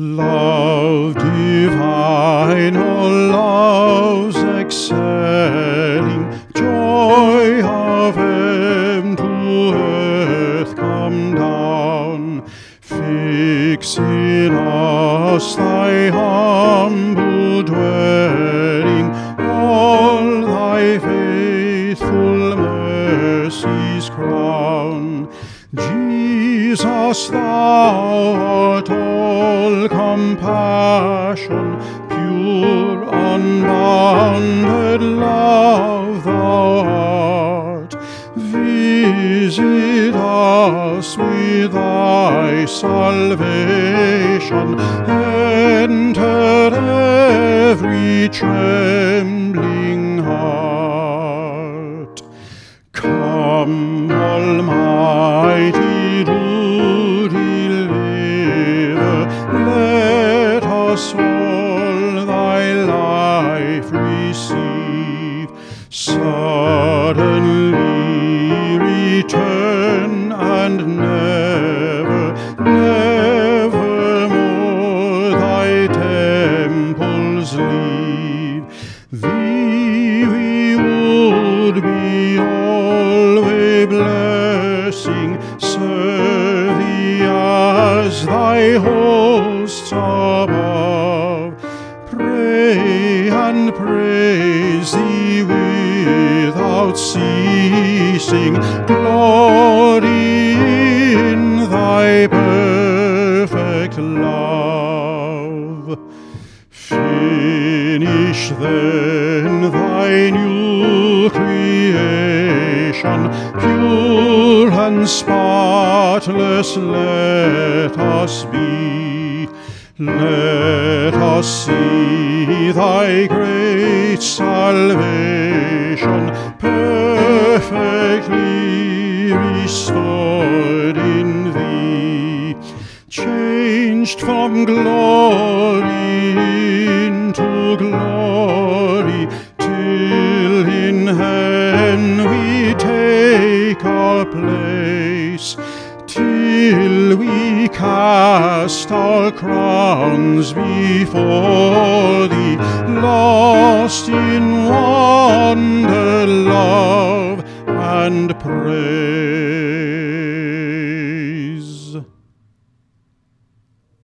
love divine, all love's excelling, joy of heaven to earth come down. Fix in us thy humble Jesus, thou art all compassion, pure, unbounded love thou art. Visit us with thy salvation, enter Come, Almighty, do deliver. Let us all thy life receive. Suddenly return and never, thy hosts above. Pray and praise thee without ceasing, glory in thy perfect love. Finish then thy new creation, pure and spotless let us be. Let us see thy great salvation perfectly restored in thee changed from glory we take our place, till we cast our crowns before thee, lost in wonder, love, and praise.